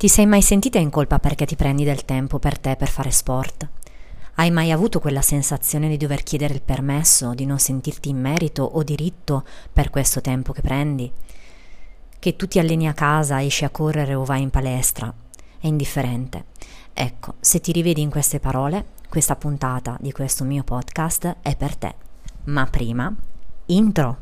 Ti sei mai sentita in colpa perché ti prendi del tempo per te per fare sport? Hai mai avuto quella sensazione di dover chiedere il permesso, di non sentirti in merito o diritto per questo tempo che prendi? Che tu ti alleni a casa, esci a correre o vai in palestra? È indifferente. Ecco, se ti rivedi in queste parole, questa puntata di questo mio podcast è per te. Ma prima, intro!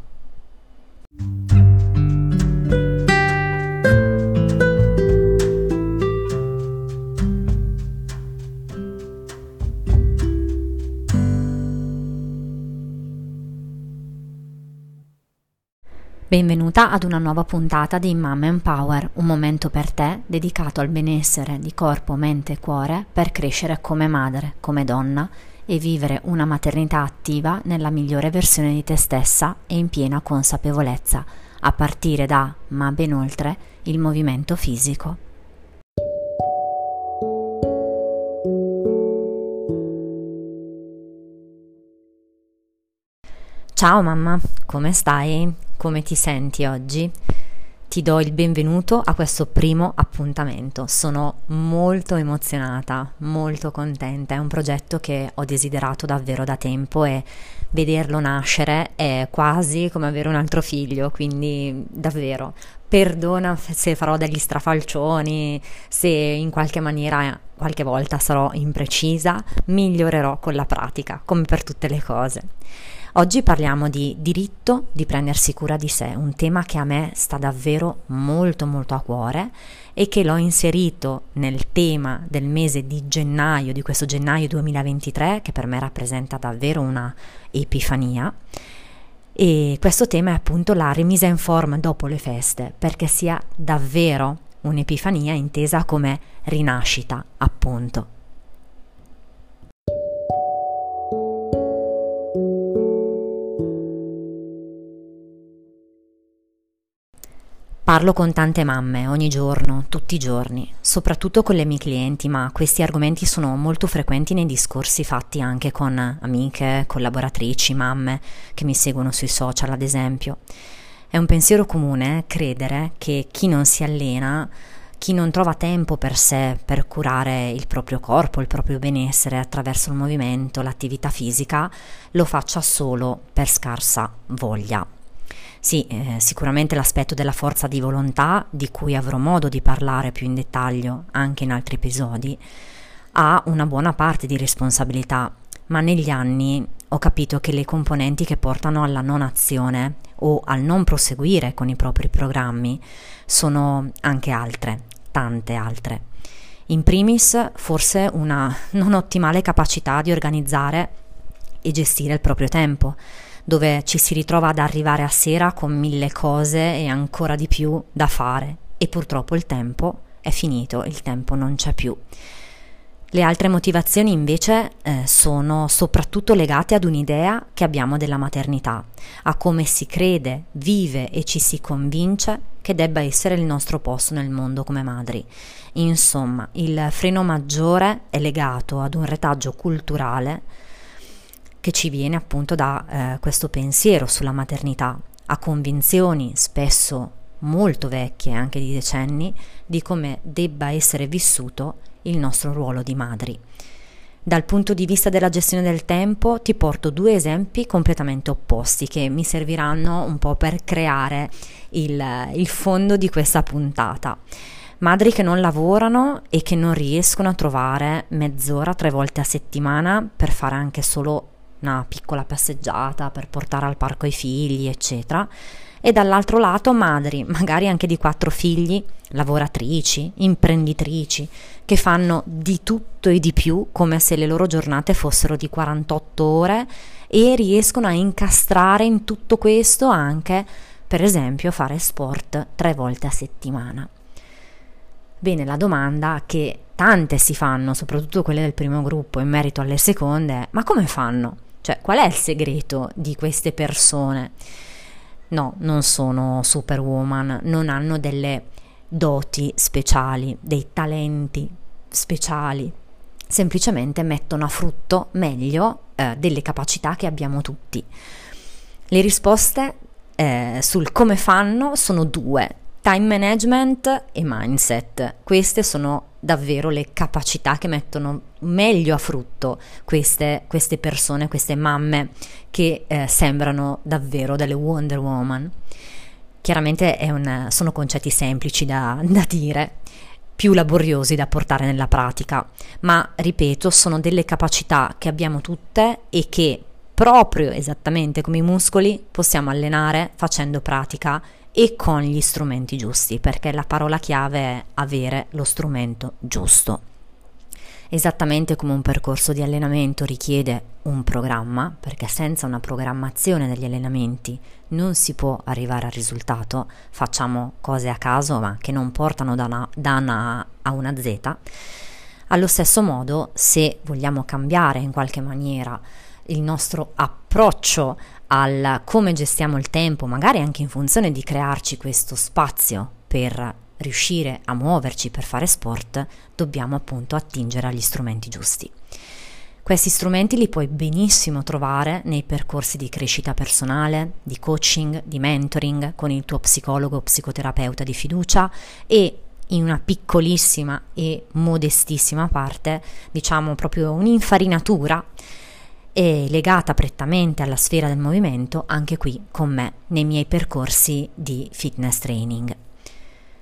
Benvenuta ad una nuova puntata di Mama Empower, un momento per te dedicato al benessere di corpo, mente e cuore per crescere come madre, come donna e vivere una maternità attiva nella migliore versione di te stessa e in piena consapevolezza, a partire da, ma ben oltre, il movimento fisico. Ciao mamma, come stai? Come ti senti oggi? Ti do il benvenuto a questo primo appuntamento. Sono molto emozionata, molto contenta. È un progetto che ho desiderato davvero da tempo e vederlo nascere è quasi come avere un altro figlio, quindi davvero perdona se farò degli strafalcioni, se in qualche maniera qualche volta sarò imprecisa, migliorerò con la pratica, come per tutte le cose. Oggi parliamo di diritto di prendersi cura di sé, un tema che a me sta davvero molto molto a cuore e che l'ho inserito nel tema del mese di gennaio, di questo gennaio 2023, che per me rappresenta davvero una epifania. E questo tema è appunto la rimisa in forma dopo le feste, perché sia davvero un'epifania intesa come rinascita, appunto. Parlo con tante mamme ogni giorno, tutti i giorni, soprattutto con le mie clienti, ma questi argomenti sono molto frequenti nei discorsi fatti anche con amiche, collaboratrici, mamme che mi seguono sui social, ad esempio. È un pensiero comune credere che chi non si allena, chi non trova tempo per sé, per curare il proprio corpo, il proprio benessere attraverso il movimento, l'attività fisica, lo faccia solo per scarsa voglia sì, eh, sicuramente l'aspetto della forza di volontà, di cui avrò modo di parlare più in dettaglio anche in altri episodi, ha una buona parte di responsabilità, ma negli anni ho capito che le componenti che portano alla non azione o al non proseguire con i propri programmi sono anche altre, tante altre. In primis, forse una non ottimale capacità di organizzare e gestire il proprio tempo dove ci si ritrova ad arrivare a sera con mille cose e ancora di più da fare e purtroppo il tempo è finito, il tempo non c'è più. Le altre motivazioni invece eh, sono soprattutto legate ad un'idea che abbiamo della maternità, a come si crede, vive e ci si convince che debba essere il nostro posto nel mondo come madri. Insomma, il freno maggiore è legato ad un retaggio culturale che ci viene appunto da eh, questo pensiero sulla maternità, a convinzioni spesso molto vecchie, anche di decenni, di come debba essere vissuto il nostro ruolo di madri. Dal punto di vista della gestione del tempo ti porto due esempi completamente opposti che mi serviranno un po' per creare il, il fondo di questa puntata. Madri che non lavorano e che non riescono a trovare mezz'ora tre volte a settimana per fare anche solo una piccola passeggiata per portare al parco i figli, eccetera, e dall'altro lato madri, magari anche di quattro figli, lavoratrici, imprenditrici, che fanno di tutto e di più come se le loro giornate fossero di 48 ore e riescono a incastrare in tutto questo anche, per esempio, fare sport tre volte a settimana. Bene, la domanda che tante si fanno, soprattutto quelle del primo gruppo, in merito alle seconde, è ma come fanno? Cioè, qual è il segreto di queste persone? No, non sono superwoman, non hanno delle doti speciali, dei talenti speciali, semplicemente mettono a frutto meglio eh, delle capacità che abbiamo tutti. Le risposte eh, sul come fanno sono due, Time management e mindset, queste sono davvero le capacità che mettono meglio a frutto queste, queste persone, queste mamme che eh, sembrano davvero delle Wonder Woman. Chiaramente un, sono concetti semplici da, da dire, più laboriosi da portare nella pratica, ma ripeto, sono delle capacità che abbiamo tutte e che proprio esattamente come i muscoli possiamo allenare facendo pratica e con gli strumenti giusti, perché la parola chiave è avere lo strumento giusto. Esattamente come un percorso di allenamento richiede un programma, perché senza una programmazione degli allenamenti non si può arrivare al risultato, facciamo cose a caso ma che non portano da una, da una a una Z. Allo stesso modo, se vogliamo cambiare in qualche maniera il nostro approccio al come gestiamo il tempo, magari anche in funzione di crearci questo spazio per riuscire a muoverci, per fare sport, dobbiamo appunto attingere agli strumenti giusti. Questi strumenti li puoi benissimo trovare nei percorsi di crescita personale, di coaching, di mentoring con il tuo psicologo o psicoterapeuta di fiducia e in una piccolissima e modestissima parte, diciamo proprio un'infarinatura e legata prettamente alla sfera del movimento anche qui con me nei miei percorsi di fitness training.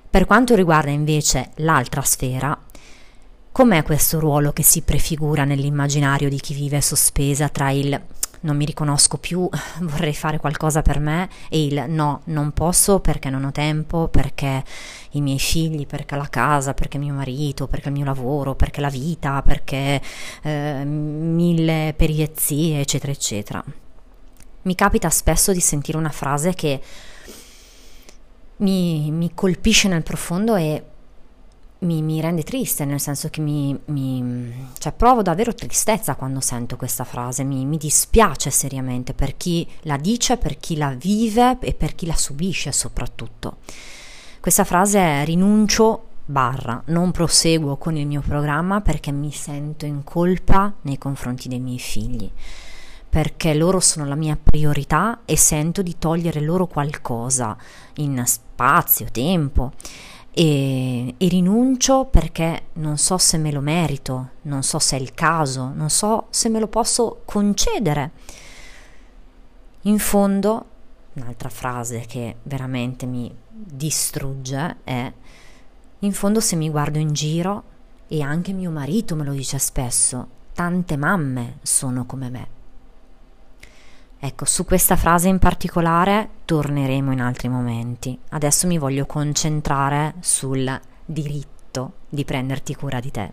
Per quanto riguarda invece l'altra sfera, com'è questo ruolo che si prefigura nell'immaginario di chi vive sospesa tra il non mi riconosco più, vorrei fare qualcosa per me e il no, non posso perché non ho tempo, perché i miei figli, perché la casa, perché mio marito, perché il mio lavoro, perché la vita, perché eh, mille peripezie, eccetera, eccetera. Mi capita spesso di sentire una frase che mi, mi colpisce nel profondo e mi, mi, rende triste, nel senso che mi, mi, cioè, provo davvero tristezza quando sento questa frase, mi, mi, dispiace seriamente per chi la dice, per chi la vive e per chi la subisce soprattutto. Questa frase è rinuncio barra, non proseguo con il mio programma perché mi sento in colpa nei confronti dei miei figli, perché loro sono la mia priorità e sento di togliere loro qualcosa in spazio, tempo e, e, rinuncio perché non so se me lo merito, non so se è il caso, non so se me lo posso concedere. In fondo, un'altra frase che veramente mi distrugge è, in fondo se mi guardo in giro, e anche mio marito me lo dice spesso, tante mamme sono come me. Ecco, su questa frase in particolare torneremo in altri momenti. Adesso mi voglio concentrare sul diritto di prenderti cura di te.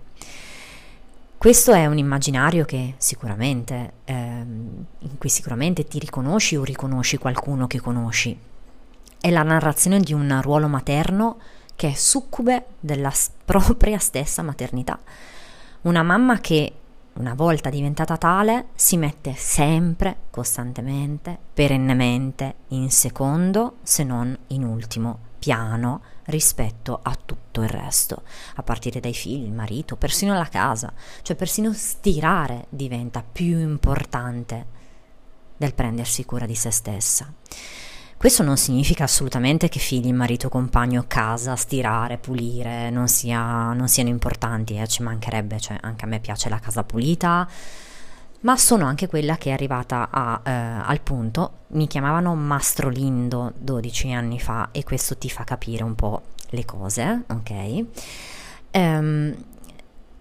Questo è un immaginario che sicuramente, ehm, in cui sicuramente ti riconosci o riconosci qualcuno che conosci. È la narrazione di un ruolo materno che è succube della propria stessa maternità. Una mamma che una volta diventata tale, si mette sempre, costantemente, perennemente in secondo, se non in ultimo piano rispetto a tutto il resto, a partire dai figli, il marito, persino la casa, cioè persino stirare diventa più importante del prendersi cura di se stessa. Questo non significa assolutamente che figli, marito, compagno, casa, stirare, pulire non, sia, non siano importanti, eh, ci mancherebbe, cioè anche a me piace la casa pulita, ma sono anche quella che è arrivata a, eh, al punto, mi chiamavano Mastrolindo 12 anni fa e questo ti fa capire un po' le cose, ok? Um,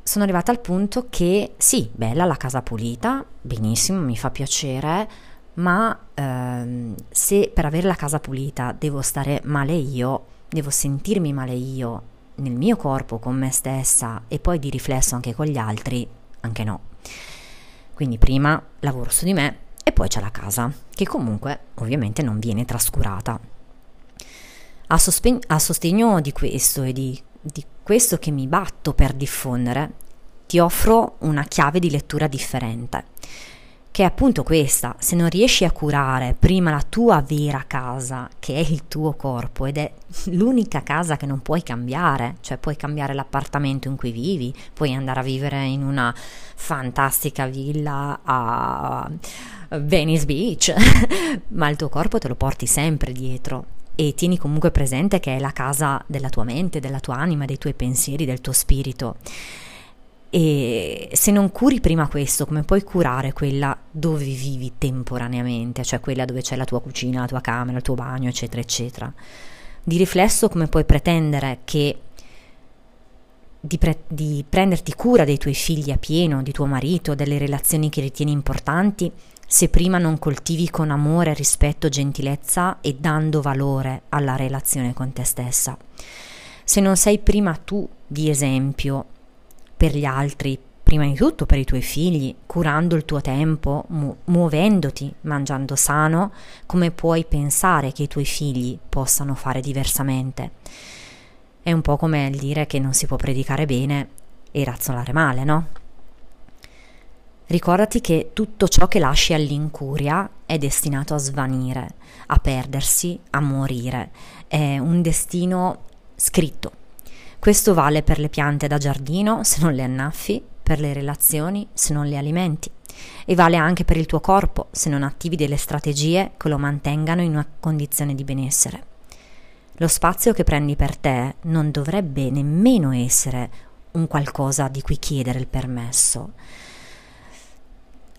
sono arrivata al punto che sì, bella la casa pulita, benissimo, mi fa piacere, ma ehm, se per avere la casa pulita devo stare male io, devo sentirmi male io nel mio corpo, con me stessa e poi di riflesso anche con gli altri, anche no. Quindi prima lavoro su di me e poi c'è la casa, che comunque ovviamente non viene trascurata. A, sospe- a sostegno di questo e di, di questo che mi batto per diffondere, ti offro una chiave di lettura differente che è appunto questa, se non riesci a curare prima la tua vera casa, che è il tuo corpo ed è l'unica casa che non puoi cambiare, cioè puoi cambiare l'appartamento in cui vivi, puoi andare a vivere in una fantastica villa a Venice Beach, ma il tuo corpo te lo porti sempre dietro e tieni comunque presente che è la casa della tua mente, della tua anima, dei tuoi pensieri, del tuo spirito. E se non curi prima questo, come puoi curare quella dove vivi temporaneamente, cioè quella dove c'è la tua cucina, la tua camera, il tuo bagno, eccetera, eccetera? Di riflesso, come puoi pretendere che di, pre- di prenderti cura dei tuoi figli a pieno, di tuo marito, delle relazioni che ritieni importanti, se prima non coltivi con amore, rispetto, gentilezza e dando valore alla relazione con te stessa. Se non sei prima tu di esempio per gli altri, prima di tutto per i tuoi figli, curando il tuo tempo, mu- muovendoti, mangiando sano, come puoi pensare che i tuoi figli possano fare diversamente? È un po' come il dire che non si può predicare bene e razzolare male, no? Ricordati che tutto ciò che lasci all'incuria è destinato a svanire, a perdersi, a morire. È un destino scritto questo vale per le piante da giardino se non le annaffi, per le relazioni se non le alimenti e vale anche per il tuo corpo se non attivi delle strategie che lo mantengano in una condizione di benessere. Lo spazio che prendi per te non dovrebbe nemmeno essere un qualcosa di cui chiedere il permesso.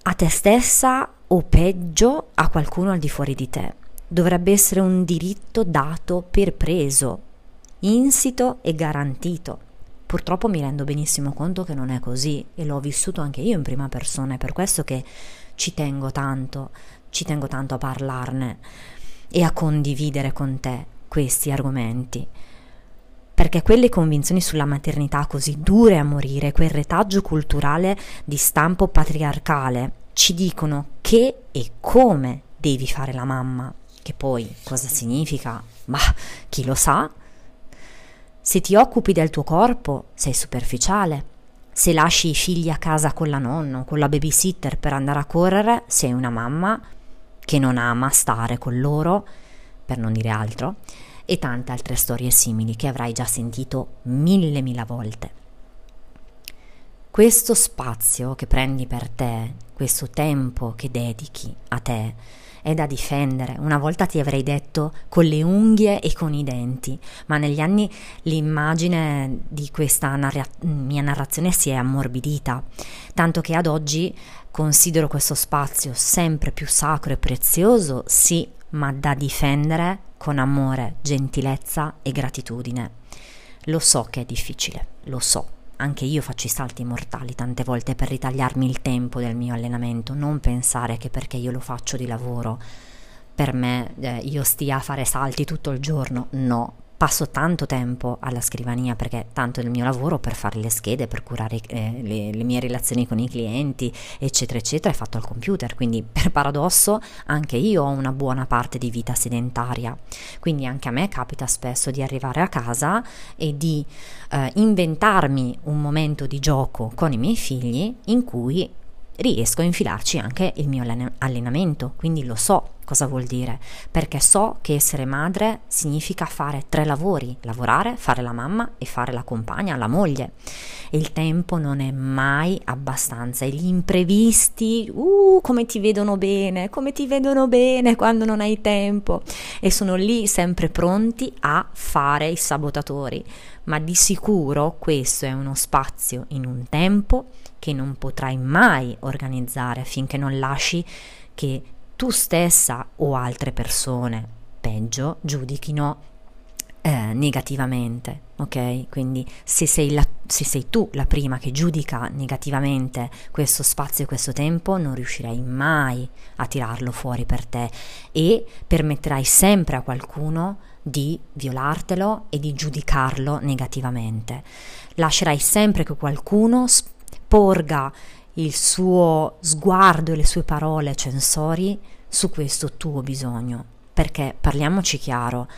A te stessa o peggio a qualcuno al di fuori di te. Dovrebbe essere un diritto dato per preso, insito e garantito. Purtroppo mi rendo benissimo conto che non è così e l'ho vissuto anche io in prima persona, è per questo che ci tengo tanto, ci tengo tanto a parlarne e a condividere con te questi argomenti. Perché quelle convinzioni sulla maternità così dure a morire, quel retaggio culturale di stampo patriarcale, ci dicono che e come devi fare la mamma, che poi cosa significa? Ma chi lo sa? Se ti occupi del tuo corpo, sei superficiale. Se lasci i figli a casa con la nonna o con la babysitter per andare a correre, sei una mamma che non ama stare con loro, per non dire altro, e tante altre storie simili che avrai già sentito mille mila volte. Questo spazio che prendi per te, questo tempo che dedichi a te, è da difendere. Una volta ti avrei detto con le unghie e con i denti, ma negli anni l'immagine di questa narra- mia narrazione si è ammorbidita, tanto che ad oggi considero questo spazio sempre più sacro e prezioso, sì, ma da difendere con amore, gentilezza e gratitudine. Lo so che è difficile, lo so, anche io faccio i salti mortali tante volte per ritagliarmi il tempo del mio allenamento, non pensare che perché io lo faccio di lavoro per me eh, io stia a fare salti tutto il giorno, no, passo tanto tempo alla scrivania perché tanto è il mio lavoro per fare le schede, per curare eh, le, le, mie relazioni con i clienti, eccetera, eccetera, è fatto al computer. Quindi, per paradosso, anche io ho una buona parte di vita sedentaria. Quindi, anche a me capita spesso di arrivare a casa e di eh, inventarmi un momento di gioco con i miei figli in cui riesco a infilarci anche il mio allenamento, quindi lo so cosa vuol dire, perché so che essere madre significa fare tre lavori, lavorare, fare la mamma e fare la compagna, la moglie. E il tempo non è mai abbastanza e gli imprevisti, uh, come ti vedono bene, come ti vedono bene quando non hai tempo e sono lì sempre pronti a fare i sabotatori, ma di sicuro questo è uno spazio in un tempo che non potrai mai organizzare finché non lasci che tu stessa o altre persone, peggio, giudichino eh, negativamente, ok? Quindi se sei, la, se sei tu la prima che giudica negativamente questo spazio e questo tempo, non riuscirai mai a tirarlo fuori per te e permetterai sempre a qualcuno di violartelo e di giudicarlo negativamente. Lascerai sempre che qualcuno sp- porga il suo sguardo e le sue parole censori su questo tuo bisogno. Perché parliamoci chiaro,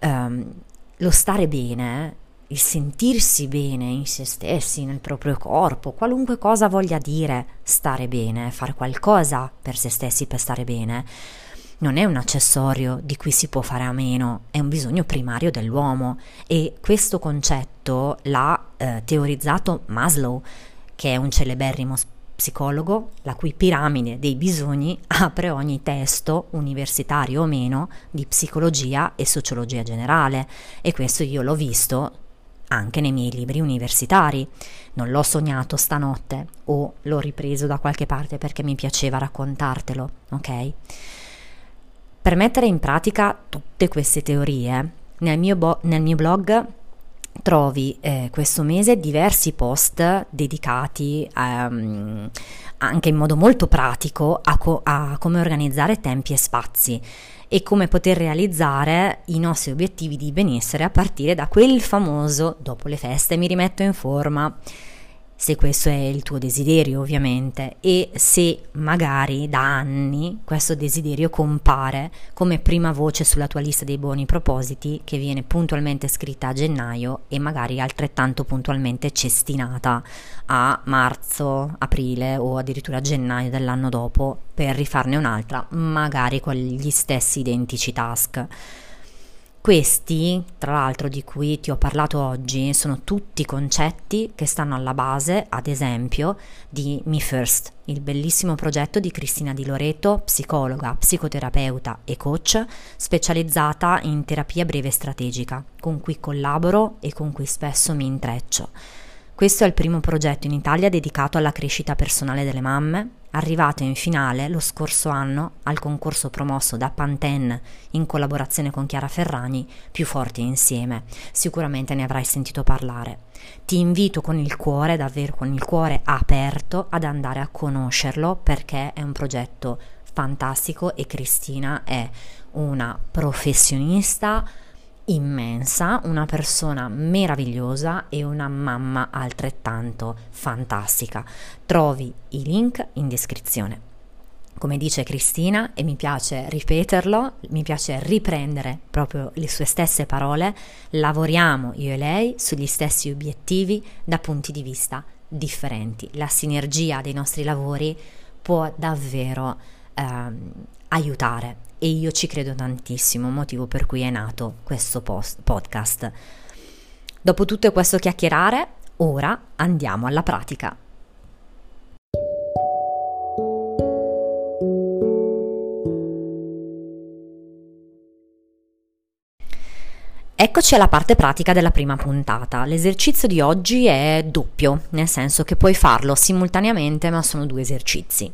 um, lo stare bene, il sentirsi bene in se stessi, nel proprio corpo, qualunque cosa voglia dire stare bene, fare qualcosa per se stessi per stare bene, non è un accessorio di cui si può fare a meno, è un bisogno primario dell'uomo e questo concetto l'ha eh, teorizzato Maslow che è un celeberrimo psicologo la cui piramide dei bisogni apre ogni testo, universitario o meno, di psicologia e sociologia generale e questo io l'ho visto anche nei miei libri universitari. Non l'ho sognato stanotte o l'ho ripreso da qualche parte perché mi piaceva raccontartelo, ok? Per mettere in pratica tutte queste teorie, nel mio, bo- nel mio blog trovi eh, questo mese diversi post dedicati um, anche in modo molto pratico a, co- a come organizzare tempi e spazi e come poter realizzare i nostri obiettivi di benessere a partire da quel famoso dopo le feste mi rimetto in forma se questo è il tuo desiderio ovviamente e se magari da anni questo desiderio compare come prima voce sulla tua lista dei buoni propositi che viene puntualmente scritta a gennaio e magari altrettanto puntualmente cestinata a marzo, aprile o addirittura gennaio dell'anno dopo per rifarne un'altra, magari con gli stessi identici task. Questi, tra l'altro, di cui ti ho parlato oggi, sono tutti concetti che stanno alla base, ad esempio, di Me First, il bellissimo progetto di Cristina Di Loreto, psicologa, psicoterapeuta e coach, specializzata in terapia breve strategica, con cui collaboro e con cui spesso mi intreccio. Questo è il primo progetto in Italia dedicato alla crescita personale delle mamme, arrivato in finale lo scorso anno al concorso promosso da Panten in collaborazione con Chiara Ferrani, Più forti insieme. Sicuramente ne avrai sentito parlare. Ti invito con il cuore, davvero con il cuore aperto, ad andare a conoscerlo perché è un progetto fantastico e Cristina è una professionista immensa, una persona meravigliosa e una mamma altrettanto fantastica. Trovi i link in descrizione. Come dice Cristina, e mi piace ripeterlo, mi piace riprendere proprio le sue stesse parole, lavoriamo io e lei sugli stessi obiettivi da punti di vista differenti. La sinergia dei nostri lavori può davvero ehm, aiutare e io ci credo tantissimo, motivo per cui è nato questo post- podcast. Dopo tutto questo chiacchierare, ora andiamo alla pratica. Eccoci alla parte pratica della prima puntata. L'esercizio di oggi è doppio, nel senso che puoi farlo simultaneamente, ma sono due esercizi,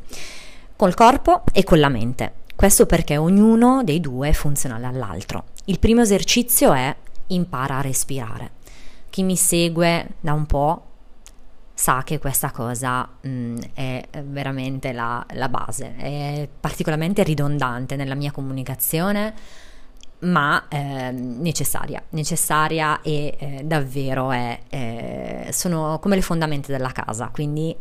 col corpo e con la mente. Questo perché ognuno dei due è funzionale all'altro. Il primo esercizio è impara a respirare. Chi mi segue da un po' sa che questa cosa mh, mm, è veramente la, la, base, è particolarmente ridondante nella mia comunicazione, ma eh, necessaria, necessaria e eh, davvero è, eh, sono come le fondamenta della casa, quindi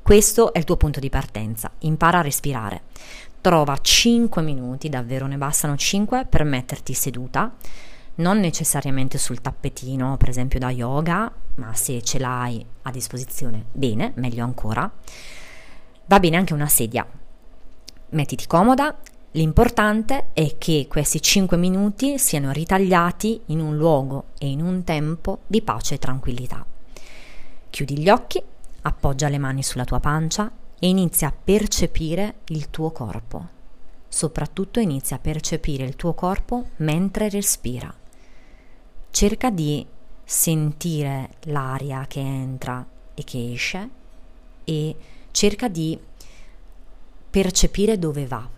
questo è il tuo punto di partenza, impara a respirare trova 5 minuti, davvero ne bastano 5 per metterti seduta, non necessariamente sul tappetino, per esempio da yoga, ma se ce l'hai a disposizione, bene, meglio ancora. Va bene anche una sedia. Mettiti comoda, l'importante è che questi 5 minuti siano ritagliati in un luogo e in un tempo di pace e tranquillità. Chiudi gli occhi, appoggia le mani sulla tua pancia e inizia a percepire il tuo corpo. Soprattutto inizia a percepire il tuo corpo mentre respira. Cerca di sentire l'aria che entra e che esce e cerca di percepire dove va.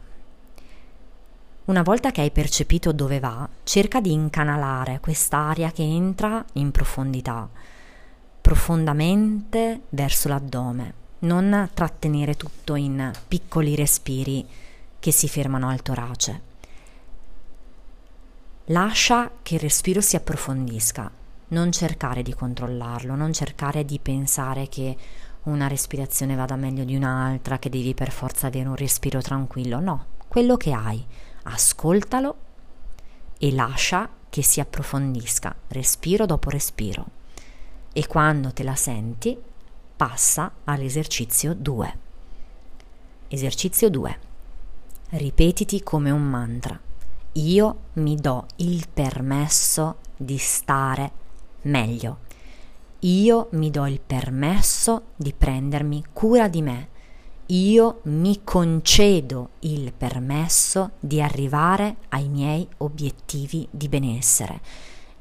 Una volta che hai percepito dove va, cerca di incanalare quest'aria che entra in profondità, profondamente verso l'addome non trattenere tutto in piccoli respiri che si fermano al torace. Lascia che il respiro si approfondisca, non cercare di controllarlo, non cercare di pensare che una respirazione vada meglio di un'altra, che devi per forza avere un respiro tranquillo, no, quello che hai, ascoltalo e lascia che si approfondisca, respiro dopo respiro. E quando te la senti, passa all'esercizio 2. Esercizio 2. Ripetiti come un mantra. Io mi do il permesso di stare meglio. io mi do il permesso di prendermi cura di me. Io mi concedo il permesso di arrivare ai miei obiettivi di benessere.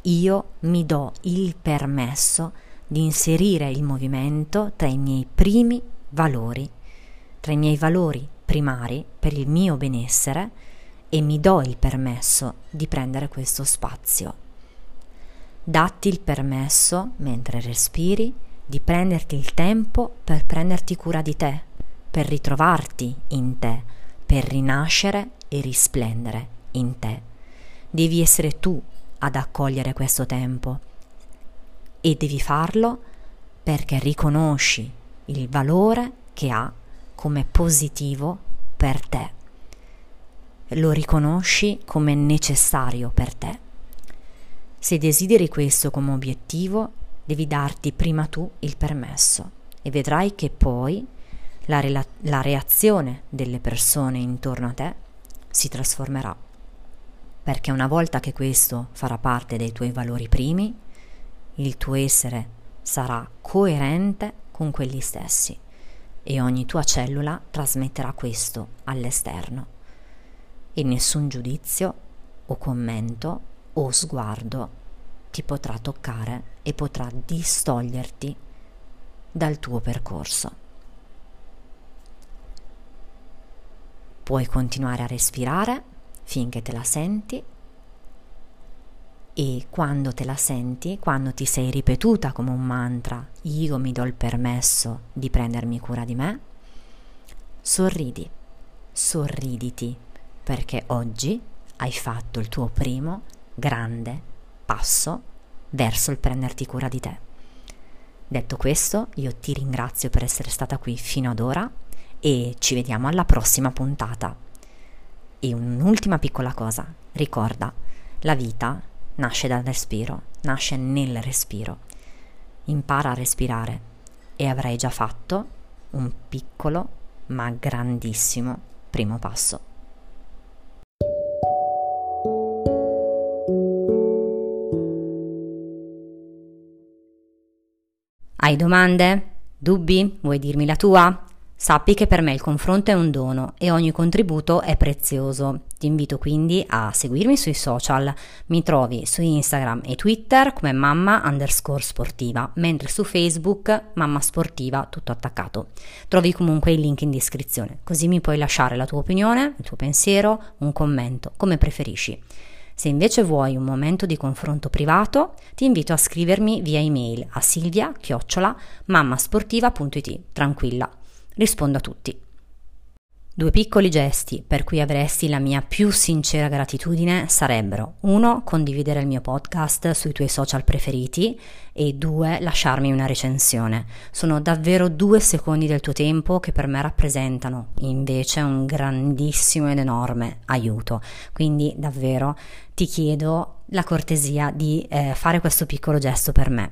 Io mi do il permesso di inserire il movimento tra i miei primi valori, tra i miei valori primari per il mio benessere e mi do il permesso di prendere questo spazio. Datti il permesso, mentre respiri, di prenderti il tempo per prenderti cura di te, per ritrovarti in te, per rinascere e risplendere in te. Devi essere tu ad accogliere questo tempo e devi farlo perché riconosci il valore che ha come positivo per te. Lo riconosci come necessario per te. Se desideri questo come obiettivo, devi darti prima tu il permesso e vedrai che poi la, rela- la reazione delle persone intorno a te si trasformerà. Perché una volta che questo farà parte dei tuoi valori primi, il tuo essere sarà coerente con quelli stessi e ogni tua cellula trasmetterà questo all'esterno. E nessun giudizio o commento o sguardo ti potrà toccare e potrà distoglierti dal tuo percorso. Puoi continuare a respirare finché te la senti e quando te la senti, quando ti sei ripetuta come un mantra, io mi do il permesso di prendermi cura di me, sorridi, sorriditi perché oggi hai fatto il tuo primo grande passo verso il prenderti cura di te. Detto questo, io ti ringrazio per essere stata qui fino ad ora e ci vediamo alla prossima puntata. E un'ultima piccola cosa, ricorda, la vita nasce dal respiro, nasce nel respiro. Impara a respirare e avrai già fatto un piccolo ma grandissimo primo passo. Hai domande? Dubbi? Vuoi dirmi la tua? Sappi che per me il confronto è un dono e ogni contributo è prezioso. Ti invito quindi a seguirmi sui social. Mi trovi su Instagram e Twitter come mamma underscore sportiva, mentre su Facebook mamma sportiva tutto attaccato. Trovi comunque il link in descrizione, così mi puoi lasciare la tua opinione, il tuo pensiero, un commento, come preferisci. Se invece vuoi un momento di confronto privato, ti invito a scrivermi via email a silvia-mammasportiva.it. Tranquilla rispondo a tutti. Due piccoli gesti per cui avresti la mia più sincera gratitudine sarebbero uno, condividere il mio podcast sui tuoi social preferiti e due, lasciarmi una recensione. Sono davvero due secondi del tuo tempo che per me rappresentano invece un grandissimo ed enorme aiuto. Quindi davvero ti chiedo la cortesia di eh, fare questo piccolo gesto per me.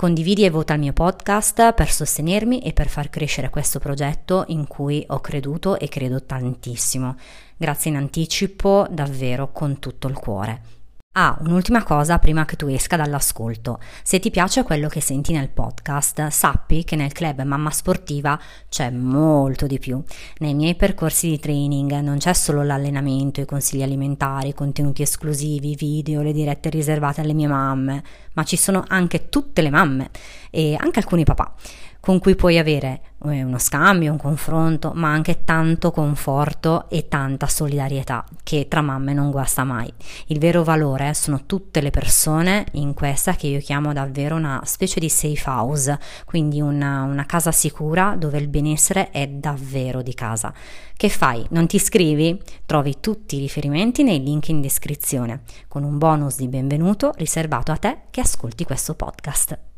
Condividi e vota il mio podcast per sostenermi e per far crescere questo progetto in cui ho creduto e credo tantissimo. Grazie in anticipo davvero con tutto il cuore. Ah, un'ultima cosa prima che tu esca dall'ascolto. Se ti piace quello che senti nel podcast, sappi che nel club Mamma Sportiva c'è molto di più. Nei miei percorsi di training non c'è solo l'allenamento, i consigli alimentari, i contenuti esclusivi, video, le dirette riservate alle mie mamme, ma ci sono anche tutte le mamme e anche alcuni papà con cui puoi avere eh, uno scambio, un confronto, ma anche tanto conforto e tanta solidarietà che tra mamme non guasta mai. Il vero valore sono tutte le persone in questa che io chiamo davvero una specie di safe house, quindi una, una casa sicura dove il benessere è davvero di casa. Che fai? Non ti iscrivi? Trovi tutti i riferimenti nei link in descrizione, con un bonus di benvenuto riservato a te che ascolti questo podcast.